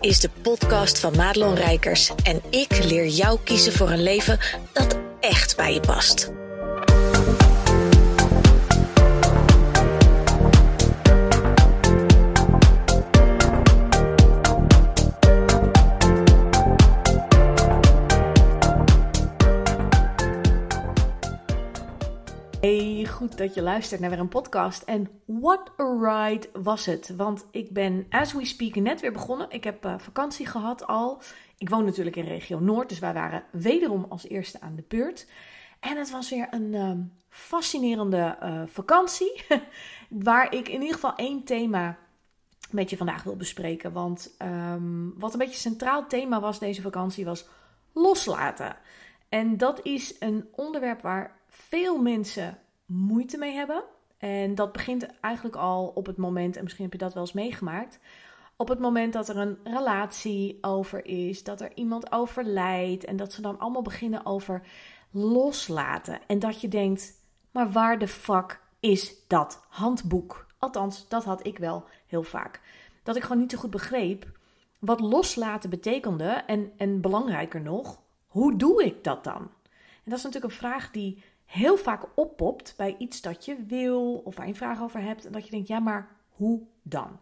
is de podcast van Madelon Rijkers en ik leer jou kiezen voor een leven dat echt bij je past. Dat je luistert naar weer een podcast. En what a ride was het. Want ik ben, as we speak, net weer begonnen. Ik heb uh, vakantie gehad al. Ik woon natuurlijk in regio Noord, dus wij waren wederom als eerste aan de beurt. En het was weer een um, fascinerende uh, vakantie. waar ik in ieder geval één thema met je vandaag wil bespreken. Want um, wat een beetje centraal thema was deze vakantie was loslaten. En dat is een onderwerp waar veel mensen moeite mee hebben. En dat begint eigenlijk al op het moment, en misschien heb je dat wel eens meegemaakt, op het moment dat er een relatie over is, dat er iemand overlijdt en dat ze dan allemaal beginnen over loslaten. En dat je denkt, maar waar de fuck is dat handboek? Althans, dat had ik wel heel vaak. Dat ik gewoon niet zo goed begreep wat loslaten betekende en, en belangrijker nog, hoe doe ik dat dan? En dat is natuurlijk een vraag die heel vaak oppopt bij iets dat je wil of waar je een vraag over hebt. En dat je denkt, ja, maar hoe dan?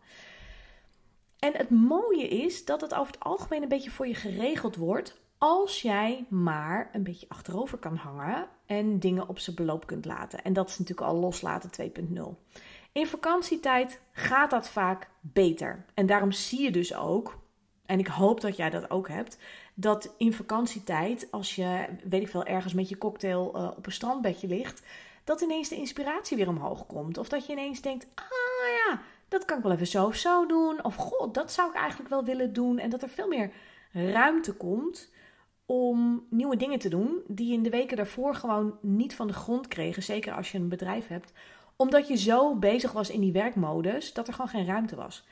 En het mooie is dat het over het algemeen een beetje voor je geregeld wordt. Als jij maar een beetje achterover kan hangen en dingen op zijn beloop kunt laten. En dat is natuurlijk al loslaten 2.0. In vakantietijd gaat dat vaak beter. En daarom zie je dus ook, en ik hoop dat jij dat ook hebt, dat in vakantietijd, als je, weet ik veel, ergens met je cocktail uh, op een strandbedje ligt, dat ineens de inspiratie weer omhoog komt. Of dat je ineens denkt, ah ja, dat kan ik wel even zo of zo doen. Of god, dat zou ik eigenlijk wel willen doen. En dat er veel meer ruimte komt om nieuwe dingen te doen die je in de weken daarvoor gewoon niet van de grond kregen. Zeker als je een bedrijf hebt. Omdat je zo bezig was in die werkmodus dat er gewoon geen ruimte was.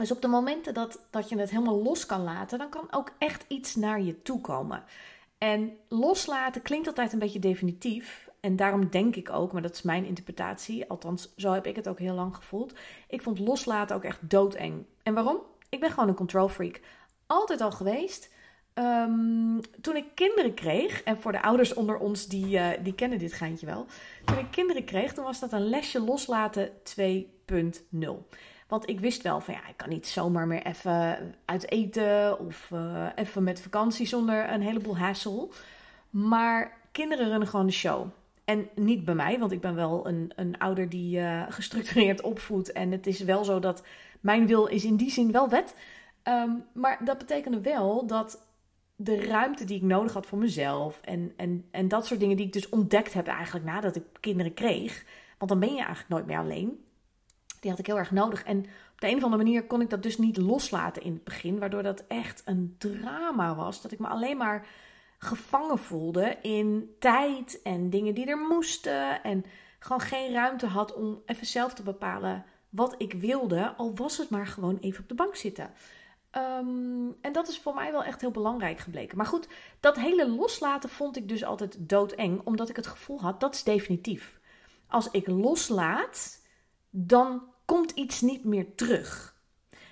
Dus op de momenten dat, dat je het helemaal los kan laten, dan kan ook echt iets naar je toe komen. En loslaten klinkt altijd een beetje definitief. En daarom denk ik ook, maar dat is mijn interpretatie, althans zo heb ik het ook heel lang gevoeld. Ik vond loslaten ook echt doodeng. En waarom? Ik ben gewoon een control freak. Altijd al geweest. Um, toen ik kinderen kreeg, en voor de ouders onder ons die, uh, die kennen dit geintje wel. Toen ik kinderen kreeg, toen was dat een lesje loslaten 2.0. Want ik wist wel van ja, ik kan niet zomaar meer even uit eten of uh, even met vakantie zonder een heleboel hassle. Maar kinderen runnen gewoon de show. En niet bij mij, want ik ben wel een, een ouder die uh, gestructureerd opvoedt. En het is wel zo dat mijn wil is in die zin wel wet. Um, maar dat betekende wel dat de ruimte die ik nodig had voor mezelf en, en, en dat soort dingen die ik dus ontdekt heb eigenlijk nadat ik kinderen kreeg. Want dan ben je eigenlijk nooit meer alleen. Die had ik heel erg nodig. En op de een of andere manier kon ik dat dus niet loslaten in het begin. Waardoor dat echt een drama was. Dat ik me alleen maar gevangen voelde in tijd en dingen die er moesten. En gewoon geen ruimte had om even zelf te bepalen wat ik wilde. Al was het maar gewoon even op de bank zitten. Um, en dat is voor mij wel echt heel belangrijk gebleken. Maar goed, dat hele loslaten vond ik dus altijd doodeng. Omdat ik het gevoel had, dat is definitief. Als ik loslaat, dan komt iets niet meer terug.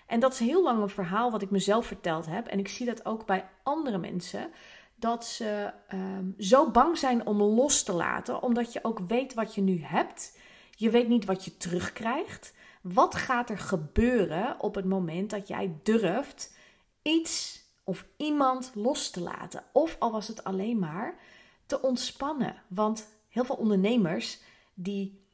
En dat is heel lang een verhaal wat ik mezelf verteld heb. En ik zie dat ook bij andere mensen. Dat ze um, zo bang zijn om los te laten, omdat je ook weet wat je nu hebt. Je weet niet wat je terugkrijgt. Wat gaat er gebeuren op het moment dat jij durft iets of iemand los te laten? Of al was het alleen maar te ontspannen. Want heel veel ondernemers die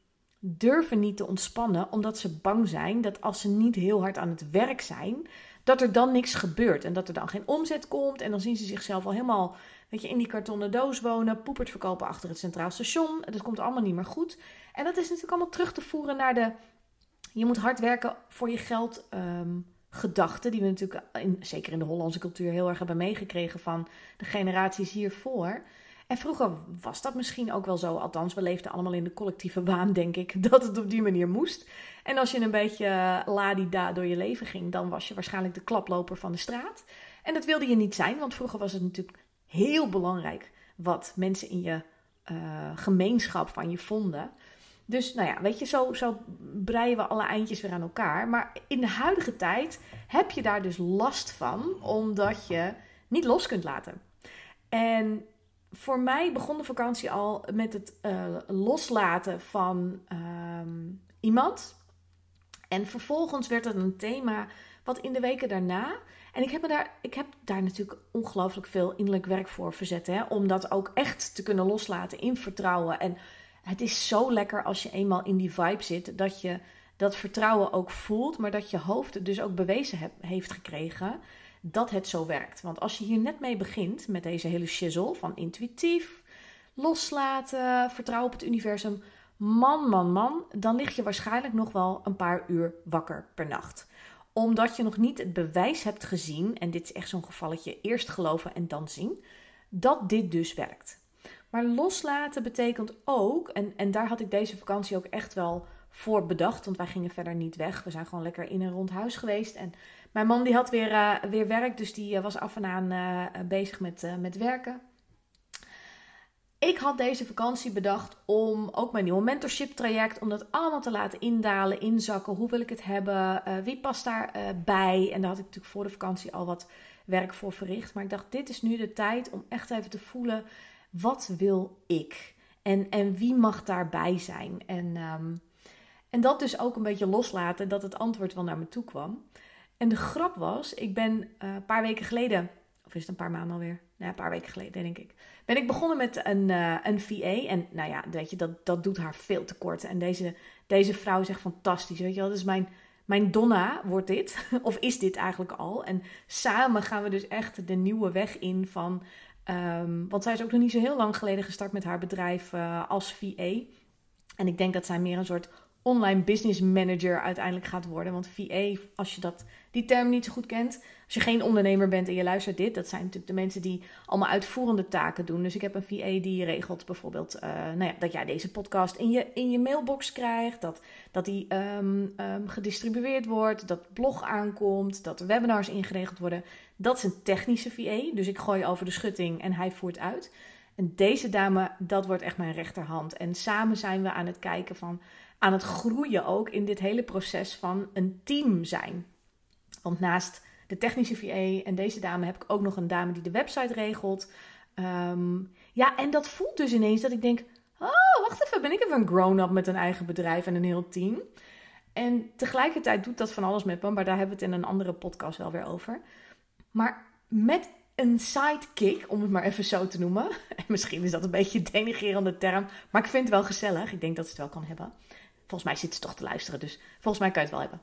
durven niet te ontspannen omdat ze bang zijn dat als ze niet heel hard aan het werk zijn, dat er dan niks gebeurt en dat er dan geen omzet komt en dan zien ze zichzelf al helemaal weet je, in die kartonnen doos wonen, poepert verkopen achter het centraal station. Dat komt allemaal niet meer goed. En dat is natuurlijk allemaal terug te voeren naar de je moet hard werken voor je geld um, gedachten, die we natuurlijk in, zeker in de Hollandse cultuur heel erg hebben meegekregen van de generaties hiervoor. En vroeger was dat misschien ook wel zo. Althans, we leefden allemaal in de collectieve waan, denk ik, dat het op die manier moest. En als je een beetje ladida door je leven ging, dan was je waarschijnlijk de klaploper van de straat. En dat wilde je niet zijn, want vroeger was het natuurlijk heel belangrijk wat mensen in je uh, gemeenschap van je vonden. Dus nou ja, weet je, zo, zo breien we alle eindjes weer aan elkaar. Maar in de huidige tijd heb je daar dus last van, omdat je niet los kunt laten. En voor mij begon de vakantie al met het uh, loslaten van ehm, iemand. En vervolgens werd het een thema wat in de weken daarna. En ik heb, me daar, ik heb daar natuurlijk ongelooflijk veel innerlijk werk voor verzet. Hè, om dat ook echt te kunnen loslaten in vertrouwen. En het is zo lekker als je eenmaal in die vibe zit. Dat je dat vertrouwen ook voelt. Maar dat je hoofd het dus ook bewezen heeft gekregen dat het zo werkt. Want als je hier net mee begint met deze hele shizzle van intuïtief, loslaten, vertrouwen op het universum, man, man, man, dan lig je waarschijnlijk nog wel een paar uur wakker per nacht. Omdat je nog niet het bewijs hebt gezien, en dit is echt zo'n gevalletje, eerst geloven en dan zien, dat dit dus werkt. Maar loslaten betekent ook, en, en daar had ik deze vakantie ook echt wel voor bedacht, want wij gingen verder niet weg. We zijn gewoon lekker in en rond huis geweest. En mijn man die had weer, uh, weer werk, dus die uh, was af en aan uh, bezig met, met werken. Ik had deze vakantie bedacht om ook mijn nieuwe mentorship traject, om dat allemaal te laten indalen, inzakken. Hoe wil ik het hebben? wie past daarbij? bij? en daar had ik natuurlijk voor de vakantie al wat werk voor verricht. Maar ik dacht, dit is nu de tijd om echt even te voelen, wat wil ik? En, en wie mag daarbij zijn? En, um, en dat dus ook een beetje loslaten, dat het antwoord wel naar me toe kwam. En de grap was, ik ben uh, een paar weken geleden, of is het een paar maanden alweer? Ja, een paar weken geleden denk ik. Ben ik begonnen met een, uh, een VA. En nou ja, weet je, dat, dat doet haar veel te kort. En deze, deze vrouw echt fantastisch. Weet je wel, dat is mijn, mijn donna, wordt dit. of is dit eigenlijk al. En samen gaan we dus echt de nieuwe weg in van... Um, want zij is ook nog niet zo heel lang geleden gestart met haar bedrijf uh, als VA. En ik denk dat zij meer een soort online business manager uiteindelijk gaat worden. Want VA, als je dat, die term niet zo goed kent, als je geen ondernemer bent en je luistert dit, dat zijn natuurlijk de mensen die allemaal uitvoerende taken doen. Dus ik heb een VA die regelt bijvoorbeeld uh, nou ja, dat jij deze podcast in je, in je mailbox krijgt, dat, dat die um, um, gedistribueerd wordt, dat blog aankomt, dat webinars ingeregeld worden. Dat is een technische VA, dus ik gooi over de schutting en hij voert uit. En deze dame, dat wordt echt mijn rechterhand. En samen zijn we aan het kijken van aan het groeien ook in dit hele proces van een team zijn. Want naast de technische VA en deze dame heb ik ook nog een dame die de website regelt. Um, ja, en dat voelt dus ineens dat ik denk: oh, wacht even, ben ik even een grown-up met een eigen bedrijf en een heel team? En tegelijkertijd doet dat van alles met me, maar daar hebben we het in een andere podcast wel weer over. Maar met een sidekick, om het maar even zo te noemen. En misschien is dat een beetje een denigerende term, maar ik vind het wel gezellig. Ik denk dat ze het wel kan hebben. Volgens mij zit ze toch te luisteren, dus volgens mij kan je het wel hebben.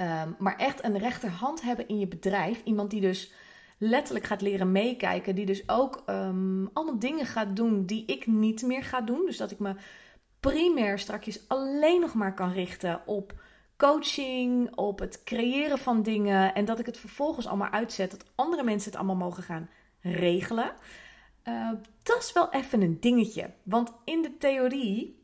Um, maar echt een rechterhand hebben in je bedrijf. Iemand die dus letterlijk gaat leren meekijken. Die dus ook um, allemaal dingen gaat doen die ik niet meer ga doen. Dus dat ik me primair strakjes alleen nog maar kan richten op coaching, op het creëren van dingen. En dat ik het vervolgens allemaal uitzet. Dat andere mensen het allemaal mogen gaan regelen. Uh, dat is wel even een dingetje. Want in de theorie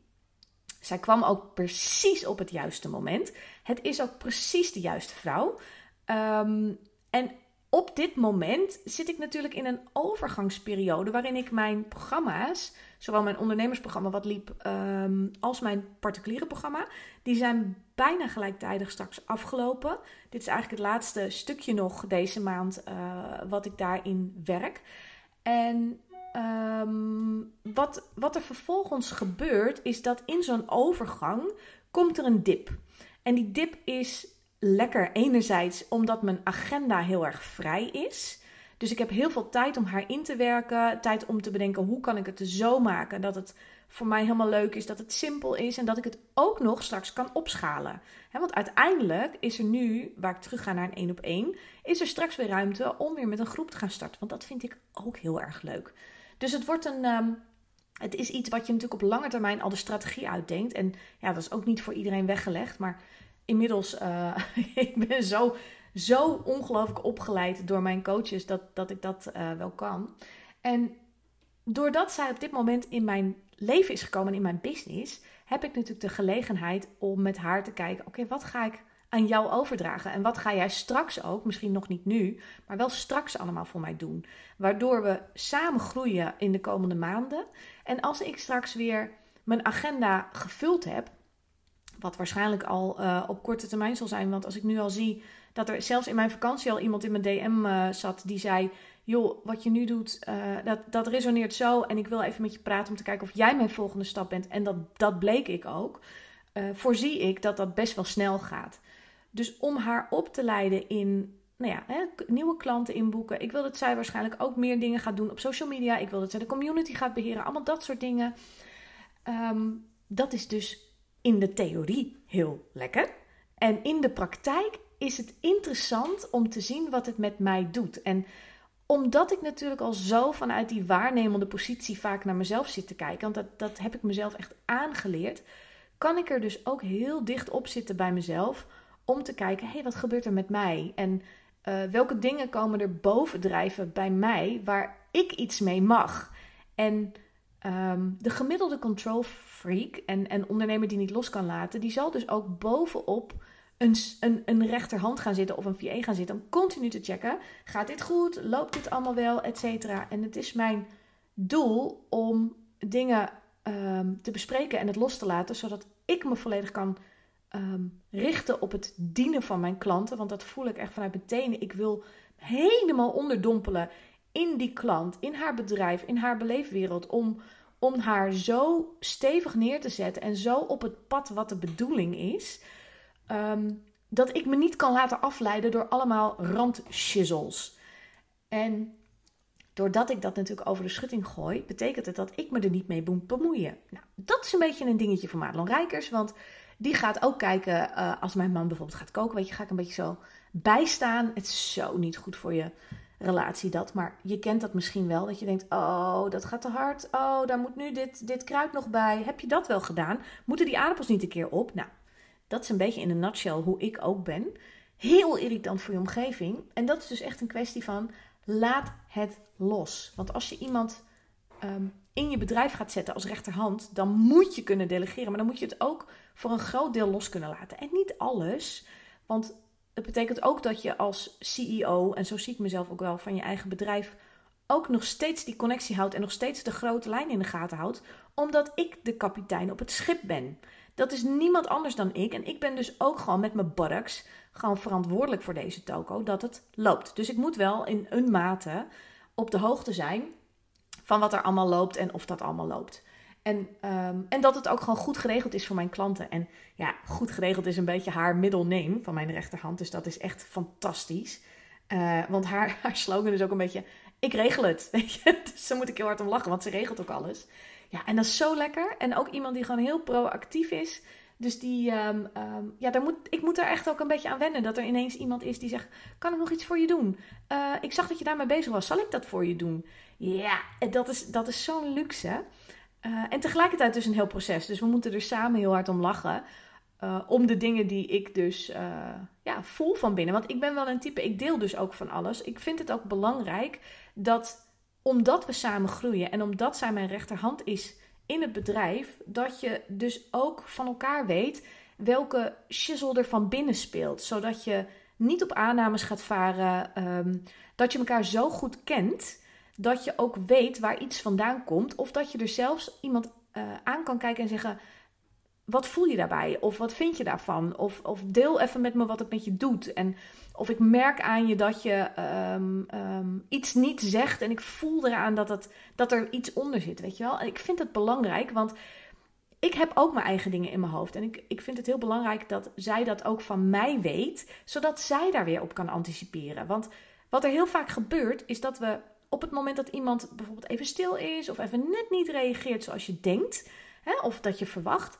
zij kwam ook precies op het juiste moment. Het is ook precies de juiste vrouw. Um, en op dit moment zit ik natuurlijk in een overgangsperiode waarin ik mijn programma's, zowel mijn ondernemersprogramma wat liep um, als mijn particuliere programma, die zijn bijna gelijktijdig straks afgelopen. Dit is eigenlijk het laatste stukje nog deze maand uh, wat ik daarin werk. En Um, wat, wat er vervolgens gebeurt, is dat in zo'n overgang komt er een dip. En die dip is lekker enerzijds omdat mijn agenda heel erg vrij is. Dus ik heb heel veel tijd om haar in te werken. Tijd om te bedenken hoe kan ik het zo maken dat het voor mij helemaal leuk is, dat het simpel is en dat ik het ook nog straks kan opschalen. want uiteindelijk is er nu, waar ik terug ga naar een één op één, is er straks weer ruimte om weer met een groep te gaan starten. Want dat vind ik ook heel erg leuk. Dus het wordt een. Um, het is iets wat je natuurlijk op lange termijn al de strategie uitdenkt. En ja, dat is ook niet voor iedereen weggelegd. Maar inmiddels, uh, ik ben zo, zo ongelooflijk opgeleid door mijn coaches dat, dat ik dat uh, wel kan. En doordat zij op dit moment in mijn leven is gekomen, in mijn business, heb ik natuurlijk de gelegenheid om met haar te kijken: oké, wat ga ik aan jou overdragen? En wat ga jij straks ook, misschien nog niet nu, maar wel straks allemaal voor mij doen? Waardoor we samen groeien in de komende maanden. En als ik straks weer mijn agenda gevuld heb. Wat waarschijnlijk al uh, op korte termijn zal zijn. Want als ik nu al zie dat er zelfs in mijn vakantie al iemand in mijn DM uh, zat die zei: Joh, wat je nu doet, uh, dat, dat resoneert zo. En ik wil even met je praten om te kijken of jij mijn volgende stap bent. En dat, dat bleek ik ook. voorzie ik dat dat best wel snel gaat. Dus om haar op te leiden in nou ja, hè, nieuwe klanten inboeken. Ik wil dat zij waarschijnlijk ook meer dingen gaat doen op social media. Ik wil dat zij de community gaat beheren. Allemaal dat soort dingen. Um, dat is dus in de theorie heel lekker. En in de praktijk is het interessant om te zien wat het met mij doet. En omdat ik natuurlijk al zo vanuit die waarnemende positie vaak naar mezelf zit te kijken, want dat, dat heb ik mezelf echt aangeleerd, kan ik er dus ook heel dicht op zitten bij mezelf om te kijken, hé, hey, wat gebeurt er met mij? En uh, welke dingen komen er bovendrijven bij mij waar ik iets mee mag? En um, de gemiddelde control freak en, en ondernemer die niet los kan laten, die zal dus ook bovenop een, een, een rechterhand gaan zitten of een VA gaan zitten om continu te checken: gaat dit goed? Loopt dit allemaal wel? Etcetera. En het is mijn doel om dingen um, te bespreken en het los te laten, zodat ik me volledig kan um, richten op het dienen van mijn klanten. Want dat voel ik echt vanuit mijn tenen. Ik wil helemaal onderdompelen in die klant, in haar bedrijf, in haar beleefwereld. Om, om haar zo stevig neer te zetten en zo op het pad wat de bedoeling is. Um, dat ik me niet kan laten afleiden door allemaal randschissels. En doordat ik dat natuurlijk over de schutting gooi, betekent het dat ik me er niet mee moet bemoeien. Nou, dat is een beetje een dingetje voor Madelon Rijkers. Want die gaat ook kijken uh, als mijn man bijvoorbeeld gaat koken. Weet je, ga ik een beetje zo bijstaan. Het is zo niet goed voor je relatie dat. Maar je kent dat misschien wel. Dat je denkt, oh, dat gaat te hard. Oh, daar moet nu dit, dit kruid nog bij. Heb je dat wel gedaan? Moeten die aardappels niet een keer op? Nou, dat is een beetje in een nutshell hoe ik ook ben. Heel irritant voor je omgeving. En dat is dus echt een kwestie van laat het los. Want als je iemand um, in je bedrijf gaat zetten als rechterhand, dan moet je kunnen delegeren. Maar dan moet je het ook voor een groot deel los kunnen laten. En niet alles. Want het betekent ook dat je als CEO, en zo zie ik mezelf ook wel van je eigen bedrijf, ook nog steeds die connectie houdt en nog steeds de grote lijn in de gaten houdt, omdat ik de kapitein op het schip ben. Dat is niemand anders dan ik. En ik ben dus ook gewoon met mijn buttocks gewoon verantwoordelijk voor deze toko dat het loopt. Dus ik moet wel in een mate op de hoogte zijn van wat er allemaal loopt en of dat allemaal loopt. En, um, en dat het ook gewoon goed geregeld is voor mijn klanten. En ja, goed geregeld is een beetje haar middle name van mijn rechterhand. Dus dat is echt fantastisch. Uh, want haar, haar slogan is ook een beetje: ik regel het. Weet je? Dus daar moet ik heel hard om lachen, want ze regelt ook alles. Ja, en dat is zo lekker. En ook iemand die gewoon heel proactief is. Dus die, um, um, ja, daar moet, ik moet er echt ook een beetje aan wennen. Dat er ineens iemand is die zegt: Kan ik nog iets voor je doen? Uh, ik zag dat je daarmee bezig was. Zal ik dat voor je doen? Ja, dat is, dat is zo'n luxe. Uh, en tegelijkertijd dus een heel proces. Dus we moeten er samen heel hard om lachen. Uh, om de dingen die ik dus ja, voel van binnen. Want ik ben wel een type, ik deel dus ook van alles. Ik vind het ook belangrijk dat omdat we samen groeien en omdat zij mijn rechterhand is in het bedrijf, dat je dus ook van elkaar weet welke shizzle er van binnen speelt. Zodat je niet op aannames gaat varen, um, dat je elkaar zo goed kent dat je ook weet waar iets vandaan komt. Of dat je er zelfs iemand uh, aan kan kijken en zeggen: Wat voel je daarbij? Of wat vind je daarvan? Of, of deel even met me wat het met je doet. En of ik merk aan je dat je um, um, iets niet zegt en ik voel eraan dat, het, dat er iets onder zit, weet je wel? En ik vind het belangrijk, want ik heb ook mijn eigen dingen in mijn hoofd. En ik, ik vind het heel belangrijk dat zij dat ook van mij weet, zodat zij daar weer op kan anticiperen. Want wat er heel vaak gebeurt, is dat we op het moment dat iemand bijvoorbeeld even stil is of even net niet reageert zoals je denkt, hè, of dat je verwacht,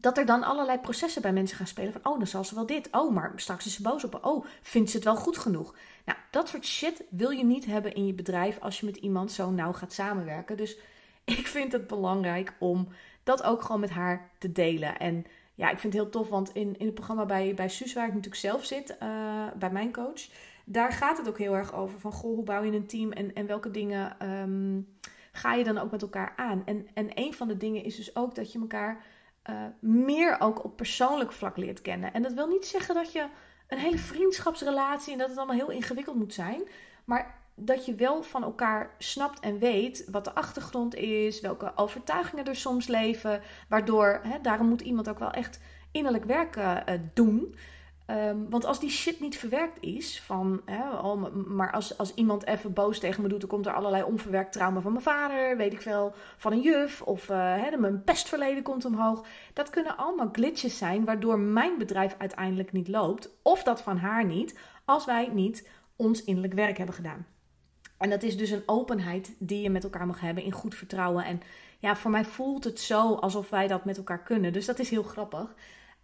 dat er dan allerlei processen bij mensen gaan spelen van, oh, dan zal ze wel dit, oh, maar straks is ze boos op, oh, vindt ze het wel goed genoeg? Nou, dat soort shit wil je niet hebben in je bedrijf als je met iemand zo nauw gaat samenwerken. Dus ik vind het belangrijk om dat ook gewoon met haar te delen. En ja, ik vind het heel tof, want in, in het programma bij, bij Suus, waar ik natuurlijk zelf zit, uh, bij mijn coach, daar gaat het ook heel erg over. Van goh, hoe bouw je een team en, en welke dingen um, ga je dan ook met elkaar aan? En, en een van de dingen is dus ook dat je elkaar uh, meer ook op persoonlijk vlak leert kennen. En dat wil niet zeggen dat je een hele vriendschapsrelatie en dat het allemaal heel ingewikkeld moet zijn. Maar dat je wel van elkaar snapt en weet wat de achtergrond is, welke overtuigingen er soms leven. Waardoor, hè, daarom moet iemand ook wel echt innerlijk werk uh, doen. Ehm, want als die shit niet verwerkt is, van, hè, maar als, als iemand even boos tegen me doet, dan komt er allerlei onverwerkt trauma van mijn vader, weet ik veel, van een juf, of uh, hè, mijn pestverleden komt omhoog. Dat kunnen allemaal glitches zijn, waardoor mijn bedrijf uiteindelijk niet loopt, of dat van haar niet, als wij niet ons innerlijk werk hebben gedaan. En dat is dus een openheid die je met elkaar mag hebben in goed vertrouwen. En ja, voor mij voelt het zo alsof wij dat met elkaar kunnen. Dus dat is heel grappig.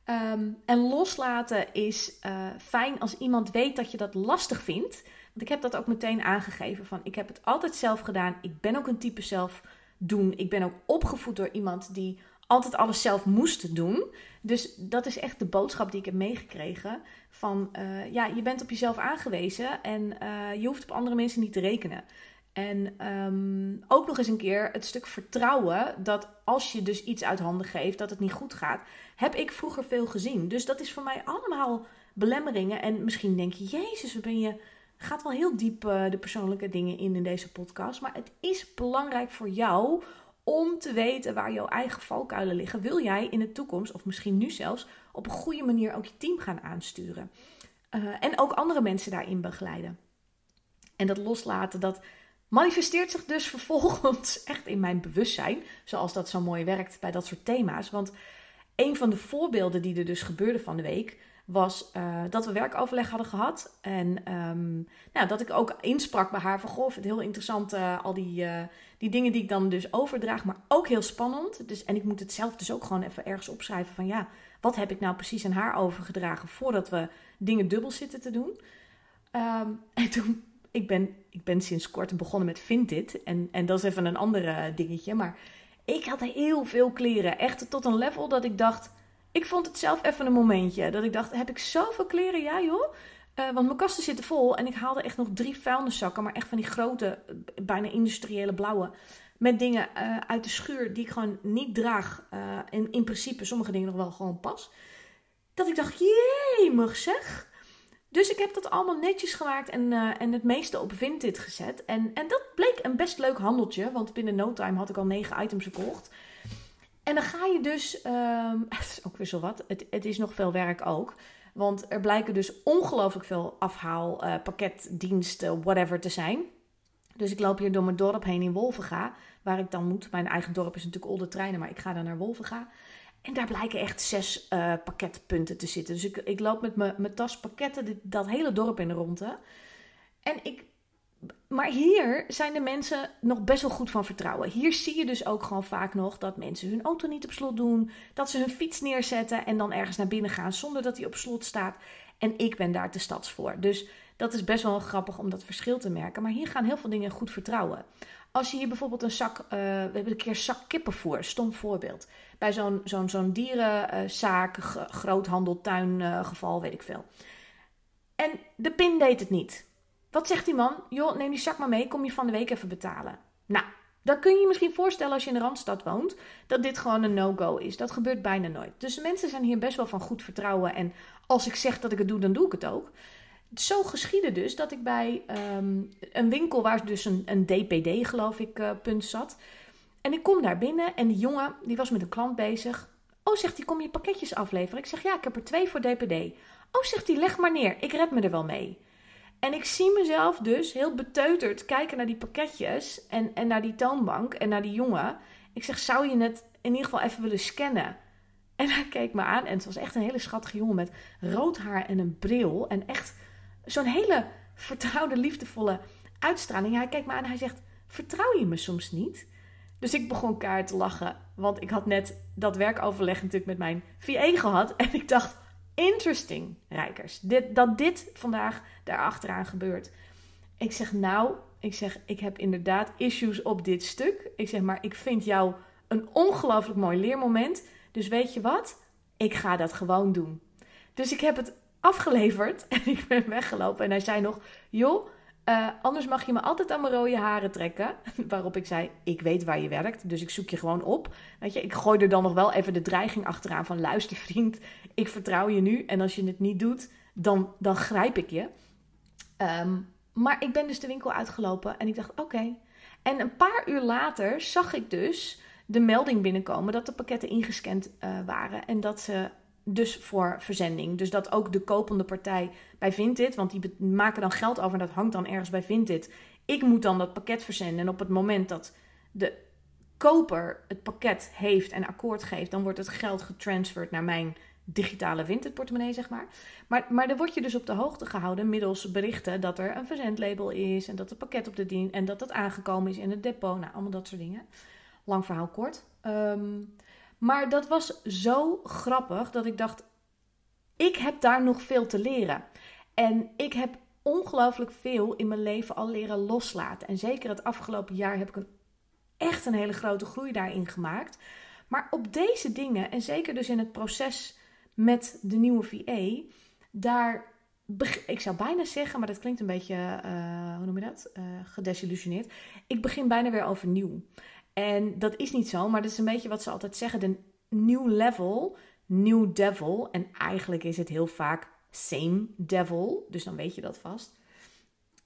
Ehm, en loslaten is uh, fijn als iemand weet dat je dat lastig vindt. Want ik heb dat ook meteen aangegeven van ik heb het altijd zelf gedaan. Ik ben ook een type zelf doen. Ik ben ook opgevoed door iemand die altijd alles zelf moest doen. Dus dat is echt de boodschap die ik heb meegekregen. Van uh, ja, je bent op jezelf aangewezen en uh, je hoeft op andere mensen niet te rekenen. En um, ook nog eens een keer het stuk vertrouwen dat als je dus iets uit handen geeft, dat het niet goed gaat, heb ik vroeger veel gezien. Dus dat is voor mij allemaal belemmeringen. En misschien denk je, Jezus, ben je. Gaat wel heel diep uh, de persoonlijke dingen in in deze podcast. Maar het is belangrijk voor jou om te weten waar jouw eigen valkuilen liggen. Wil jij in de toekomst, of misschien nu zelfs, op een goede manier ook je team gaan aansturen? Uh, en ook andere mensen daarin begeleiden. En dat loslaten, dat manifesteert zich dus vervolgens echt in mijn bewustzijn, zoals dat zo mooi werkt bij dat soort thema's. Want een van de voorbeelden die er dus gebeurde van de week was uh, dat we werkoverleg hadden gehad. En um, nou, dat ik ook insprak bij haar van, goh, het heel interessant, uh, al die, uh, die dingen die ik dan dus overdraag, maar ook heel spannend. Dus, en ik moet het zelf dus ook gewoon even ergens opschrijven van, ja, wat heb ik nou precies aan haar overgedragen voordat we dingen dubbel zitten te doen. Um, en toen ik ben, ik ben sinds kort begonnen met Vinted. En, en dat is even een ander dingetje. Maar ik had heel veel kleren. Echt tot een level dat ik dacht... Ik vond het zelf even een momentje. Dat ik dacht, heb ik zoveel kleren? Ja joh. Uh, want mijn kasten zitten vol. En ik haalde echt nog drie vuilniszakken. Maar echt van die grote, bijna industriële blauwe. Met dingen uh, uit de schuur die ik gewoon niet draag. En in principe sommige dingen nog wel gewoon pas. Dat ik dacht, jee, zeg. Dus ik heb dat allemaal netjes gemaakt en, uh, en het meeste op Vinted gezet. En, en dat bleek een best leuk handeltje, want binnen no time had ik al negen items gekocht. En dan ga je dus, um, het is ook weer zo wat, het, het is nog veel werk ook. Want er blijken dus ongelooflijk veel afhaal, uh, pakketdiensten, whatever te zijn. Dus ik loop hier door mijn dorp heen in Wolvenga, waar ik dan moet. Mijn eigen dorp is natuurlijk Olde Treinen, maar ik ga dan naar Wolvenga. En daar blijken echt zes uh, pakketpunten te zitten. Dus ik, ik loop met mijn tas pakketten dat hele dorp in de ronde. En ik, maar hier zijn de mensen nog best wel goed van vertrouwen. Hier zie je dus ook gewoon vaak nog dat mensen hun auto niet op slot doen. Dat ze hun fiets neerzetten en dan ergens naar binnen gaan zonder dat die op slot staat. En ik ben daar te stads voor. Dus dat is best wel grappig om dat verschil te merken. Maar hier gaan heel veel dingen goed vertrouwen. Als je hier bijvoorbeeld een zak, uh, we hebben een keer zak kippenvoer, stom voorbeeld. Bij zo'n zo'n zo'n dierenzaak, groothandel, tuingeval, uh, weet ik veel. En de pin deed het niet. Wat zegt die man? Joh, neem die zak maar mee, kom je van de week even betalen. Nou, dan kun je je misschien voorstellen als je in de Randstad woont, dat dit gewoon een no-go is. Dat gebeurt bijna nooit. Dus mensen zijn hier best wel van goed vertrouwen. En als ik zeg dat ik het doe, dan doe ik het ook zo geschiedde dus dat ik bij um, een winkel waar dus een, een DPD, geloof ik, uh, punt zat. En ik kom daar binnen en die jongen, die was met een klant bezig. Oh, zegt hij, kom je pakketjes afleveren? Ik zeg, ja, ik heb er twee voor DPD. Oh, zegt hij, leg maar neer, ik red me er wel mee. En ik zie mezelf dus heel beteuterd kijken naar die pakketjes en, en naar die toonbank en naar die jongen. Ik zeg, zou je het in ieder geval even willen scannen? En hij keek me aan en het was echt een hele schattige jongen met rood haar en een bril. En echt zo'n hele vertrouwde, liefdevolle uitstraling. Hij kijkt me aan en hij zegt: Vertrouw je me soms niet? Dus ik begon kaart te lachen. Want ik had net dat werkoverleg natuurlijk met mijn VA gehad. En ik dacht: Interesting, Rijkers. Dit, dat dit vandaag daarachteraan gebeurt. Ik zeg: Nou, ik zeg: Ik heb inderdaad issues op dit stuk. Ik zeg maar: Ik vind jou een ongelooflijk mooi leermoment. Dus weet je wat? Ik ga dat gewoon doen. Dus ik heb het afgeleverd en ik ben weggelopen. En hij zei nog: Joh, uh, anders mag je me altijd aan mijn rode haren trekken. Waarop ik zei: Ik weet waar je werkt, dus ik zoek je gewoon op. Weet je, ik gooi er dan nog wel even de dreiging achteraan van: Luister, vriend, ik vertrouw je nu. En als je het niet doet, dan, dan grijp ik je. Um, maar ik ben dus de winkel uitgelopen en ik dacht: oké. En een paar uur later zag ik dus de melding binnenkomen dat de pakketten ingescand uh, waren en dat ze dus voor verzending. Dus dat ook de kopende partij bij Vinted, want die maken dan geld over en dat hangt dan ergens bij Vinted. Ik moet dan dat pakket verzenden en op het moment dat de koper het pakket heeft en akkoord geeft, dan wordt het geld getransferd naar mijn digitale Vinted portemonnee, zeg maar. maar. Maar dan word je dus op de hoogte gehouden middels berichten dat er een verzendlabel is en dat het pakket op de dien en dat het aangekomen is in het depot. Nou, allemaal dat soort dingen. Lang verhaal kort. Ehm, maar dat was zo grappig dat ik dacht, ik heb daar nog veel te leren. En ik heb ongelooflijk veel in mijn leven al leren loslaten. En zeker het afgelopen jaar heb ik een, echt een hele grote groei daarin gemaakt. Maar op deze dingen, en zeker dus in het proces met de nieuwe VA, daar, ik zou bijna zeggen, maar dat klinkt een beetje, uh, hoe noem je dat, uh, gedesillusioneerd. Ik begin bijna weer overnieuw. En dat is niet zo, maar dat is een beetje wat ze altijd zeggen: de new level, new devil. En eigenlijk is het heel vaak same devil, dus dan weet je dat vast.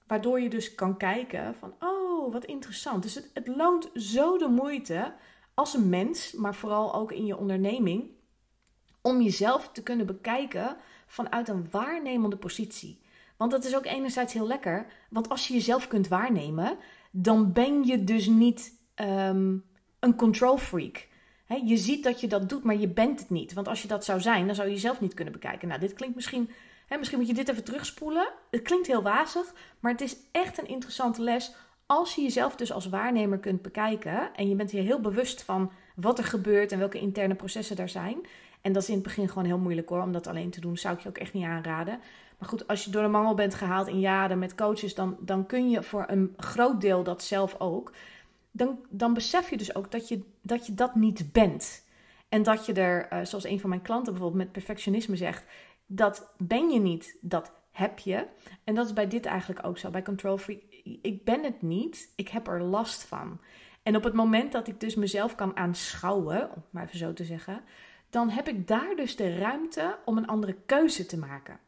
Waardoor je dus kan kijken van, oh, wat interessant. Dus het, het loont zo de moeite als een mens, maar vooral ook in je onderneming, om jezelf te kunnen bekijken vanuit een waarnemende positie. Want dat is ook enerzijds heel lekker, want als je jezelf kunt waarnemen, dan ben je dus niet Ehm, een control freak. je ziet dat je dat doet, maar je bent het niet. Want als je dat zou zijn, dan zou je jezelf niet kunnen bekijken. Nou, dit klinkt misschien. misschien moet je dit even terugspoelen. Het klinkt heel wazig, maar het is echt een interessante les. Als je jezelf dus als waarnemer kunt bekijken. en je bent hier heel bewust van wat er gebeurt en welke interne processen er zijn. En dat is in het begin gewoon heel moeilijk hoor, om dat alleen te doen. Zou ik je ook echt niet aanraden. Maar goed, als je door de mangel bent gehaald in jaren met coaches, dan, dan kun je voor een groot deel dat zelf ook dan, dan besef je dus ook dat je, dat je dat niet bent. En dat je er, uh, zoals een van mijn klanten bijvoorbeeld met perfectionisme zegt, dat ben je niet, dat heb je. En dat is bij dit eigenlijk ook zo, bij Control Freak. Ik ben het niet, ik heb er last van. En op het moment dat ik dus mezelf kan aanschouwen, om maar even zo te zeggen, dan heb ik daar dus de ruimte om een andere keuze te maken.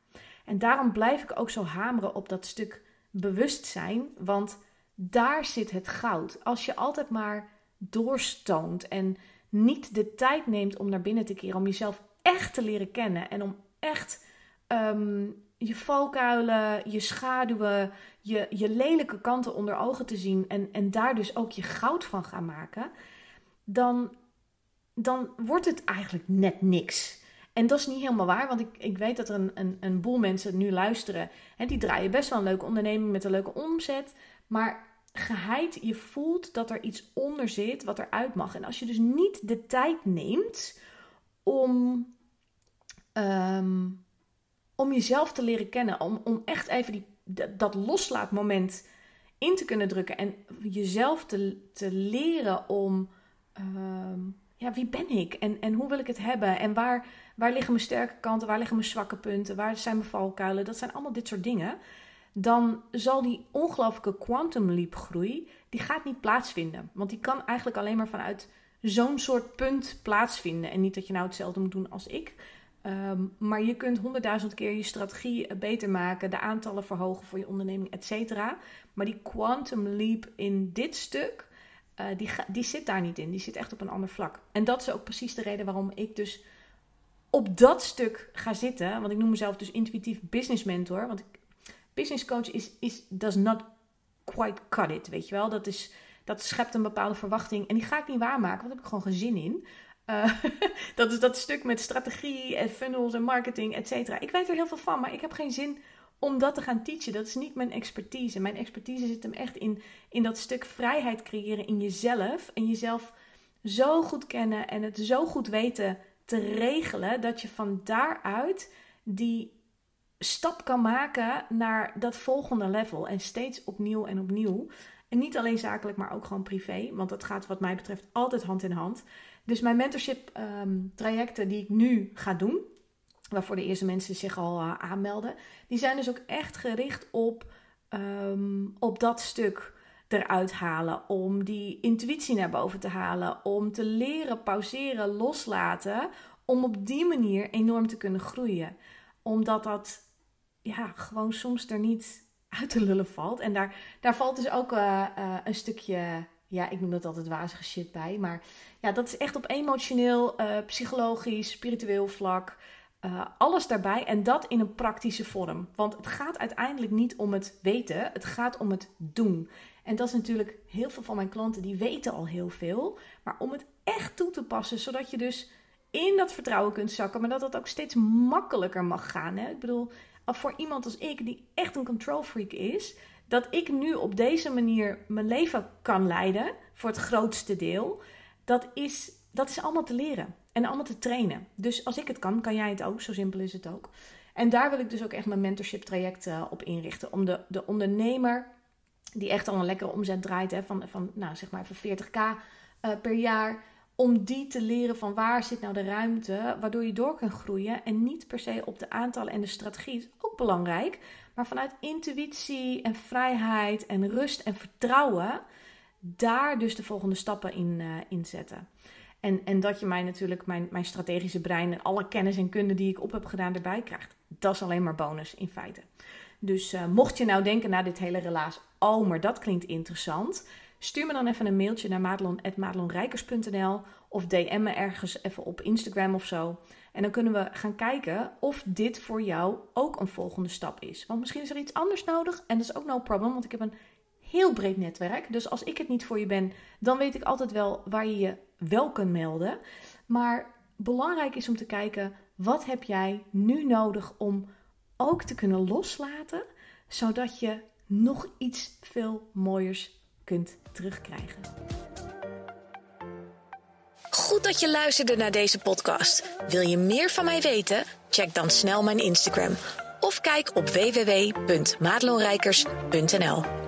En daarom blijf ik ook zo hameren op dat stuk bewustzijn, want daar zit het goud. Als je altijd maar doorstoont en niet de tijd neemt om naar binnen te keren, om jezelf echt te leren kennen en om echt ehm, je valkuilen, je schaduwen, je, je lelijke kanten onder ogen te zien en, en daar dus ook je goud van gaan maken, dan, dan wordt het eigenlijk net niks. En dat is niet helemaal waar, want ik, ik weet dat er een, een, een boel mensen nu luisteren. En die draaien best wel een leuke onderneming met een leuke omzet. Maar geheid, je voelt dat er iets onder zit wat eruit mag. En als je dus niet de tijd neemt om, ehm, om jezelf te leren kennen, om, om echt even die, dat loslaatmoment in te kunnen drukken en jezelf te, te leren om, ehm, ja, wie ben ik en, en hoe wil ik het hebben en waar, waar liggen mijn sterke kanten, waar liggen mijn zwakke punten, waar zijn mijn valkuilen, dat zijn allemaal dit soort dingen dan zal die ongelooflijke quantum leap groei, die gaat niet plaatsvinden. Want die kan eigenlijk alleen maar vanuit zo'n soort punt plaatsvinden. En niet dat je nou hetzelfde moet doen als ik. Ehm, maar je kunt honderdduizend keer je strategie beter maken, de aantallen verhogen voor je onderneming, et cetera. Maar die quantum leap in dit stuk, uh, die, die zit daar niet in. Die zit echt op een ander vlak. En dat is ook precies de reden waarom ik dus op dat stuk ga zitten. Want ik noem mezelf dus intuïtief business mentor. Want ik business coach is, is, does not quite cut it, weet je wel. Dat, is, dat schept een bepaalde verwachting en die ga ik niet waarmaken, want daar heb ik gewoon geen zin in. Uh, dat is dat stuk met strategie en funnels en marketing, et cetera. Ik weet er heel veel van, maar ik heb geen zin om dat te gaan teachen. Dat is niet mijn expertise. Mijn expertise zit hem echt in, in dat stuk vrijheid creëren in jezelf. En jezelf zo goed kennen en het zo goed weten te regelen dat je van daaruit die stap kan maken naar dat volgende level. En steeds opnieuw en opnieuw. En niet alleen zakelijk, maar ook gewoon privé. Want dat gaat wat mij betreft altijd hand in hand. Dus mijn mentorship ehm, trajecten die ik nu ga doen, waarvoor de eerste mensen zich al uh, aanmelden, die zijn dus ook echt gericht op, ehm, op dat stuk eruit halen. Om die intuïtie naar boven te halen. Om te leren pauzeren, loslaten. Om op die manier enorm te kunnen groeien. Omdat dat ja, gewoon soms er niet uit te lullen valt. En daar, daar valt dus ook uh, uh, een stukje, ja, ik noem dat altijd wazige shit bij. Maar ja, dat is echt op emotioneel, uh, psychologisch, spiritueel vlak. alles daarbij en dat in een praktische vorm. Want het gaat uiteindelijk niet om het weten, het gaat om het doen. En dat is natuurlijk heel veel van mijn klanten die weten al heel veel. Maar om het echt toe te passen, zodat je dus in dat vertrouwen kunt zakken, maar dat het ook steeds makkelijker mag gaan. Hè? Ik bedoel, voor iemand als ik, die echt een control freak is, dat ik nu op deze manier mijn leven kan leiden, voor het grootste deel, dat is, dat is allemaal te leren en allemaal te trainen. Dus als ik het kan, kan jij het ook. Zo simpel is het ook. En daar wil ik dus ook echt mijn mentorship traject uh, op inrichten. Om de, de ondernemer die echt al een lekkere omzet draait, hè, van, van nou, zeg maar even 40k uh, eh, per jaar om die te leren van waar zit nou de ruimte, waardoor je door kan groeien. En niet per se op de aantallen en de strategie, is ook belangrijk. Maar vanuit intuïtie en vrijheid en rust en vertrouwen, daar dus de volgende stappen in, uh, zetten. En, en dat je mij natuurlijk, mijn, mijn strategische brein en alle kennis en kunde die ik op heb gedaan erbij krijgt. Dat is alleen maar bonus in feite. Dus uh, mocht je nou denken na dit hele relaas, oh, maar dat klinkt interessant. Stuur me dan even een mailtje naar madelon.madelonrijkers.nl of DM me ergens even op Instagram of zo. En dan kunnen we gaan kijken of dit voor jou ook een volgende stap is. Want misschien is er iets anders nodig en dat is ook no problem, want ik heb een heel breed netwerk. Dus als ik het niet voor je ben, dan weet ik altijd wel waar je je wel kunt melden. Maar belangrijk is om te kijken, wat heb jij nu nodig om ook te kunnen loslaten, zodat je nog iets veel mooiers kunt terugkrijgen. Goed dat je luisterde naar deze podcast. Wil je meer van mij weten? Check dan snel mijn Instagram of kijk op www.maatloonrijkers.nl.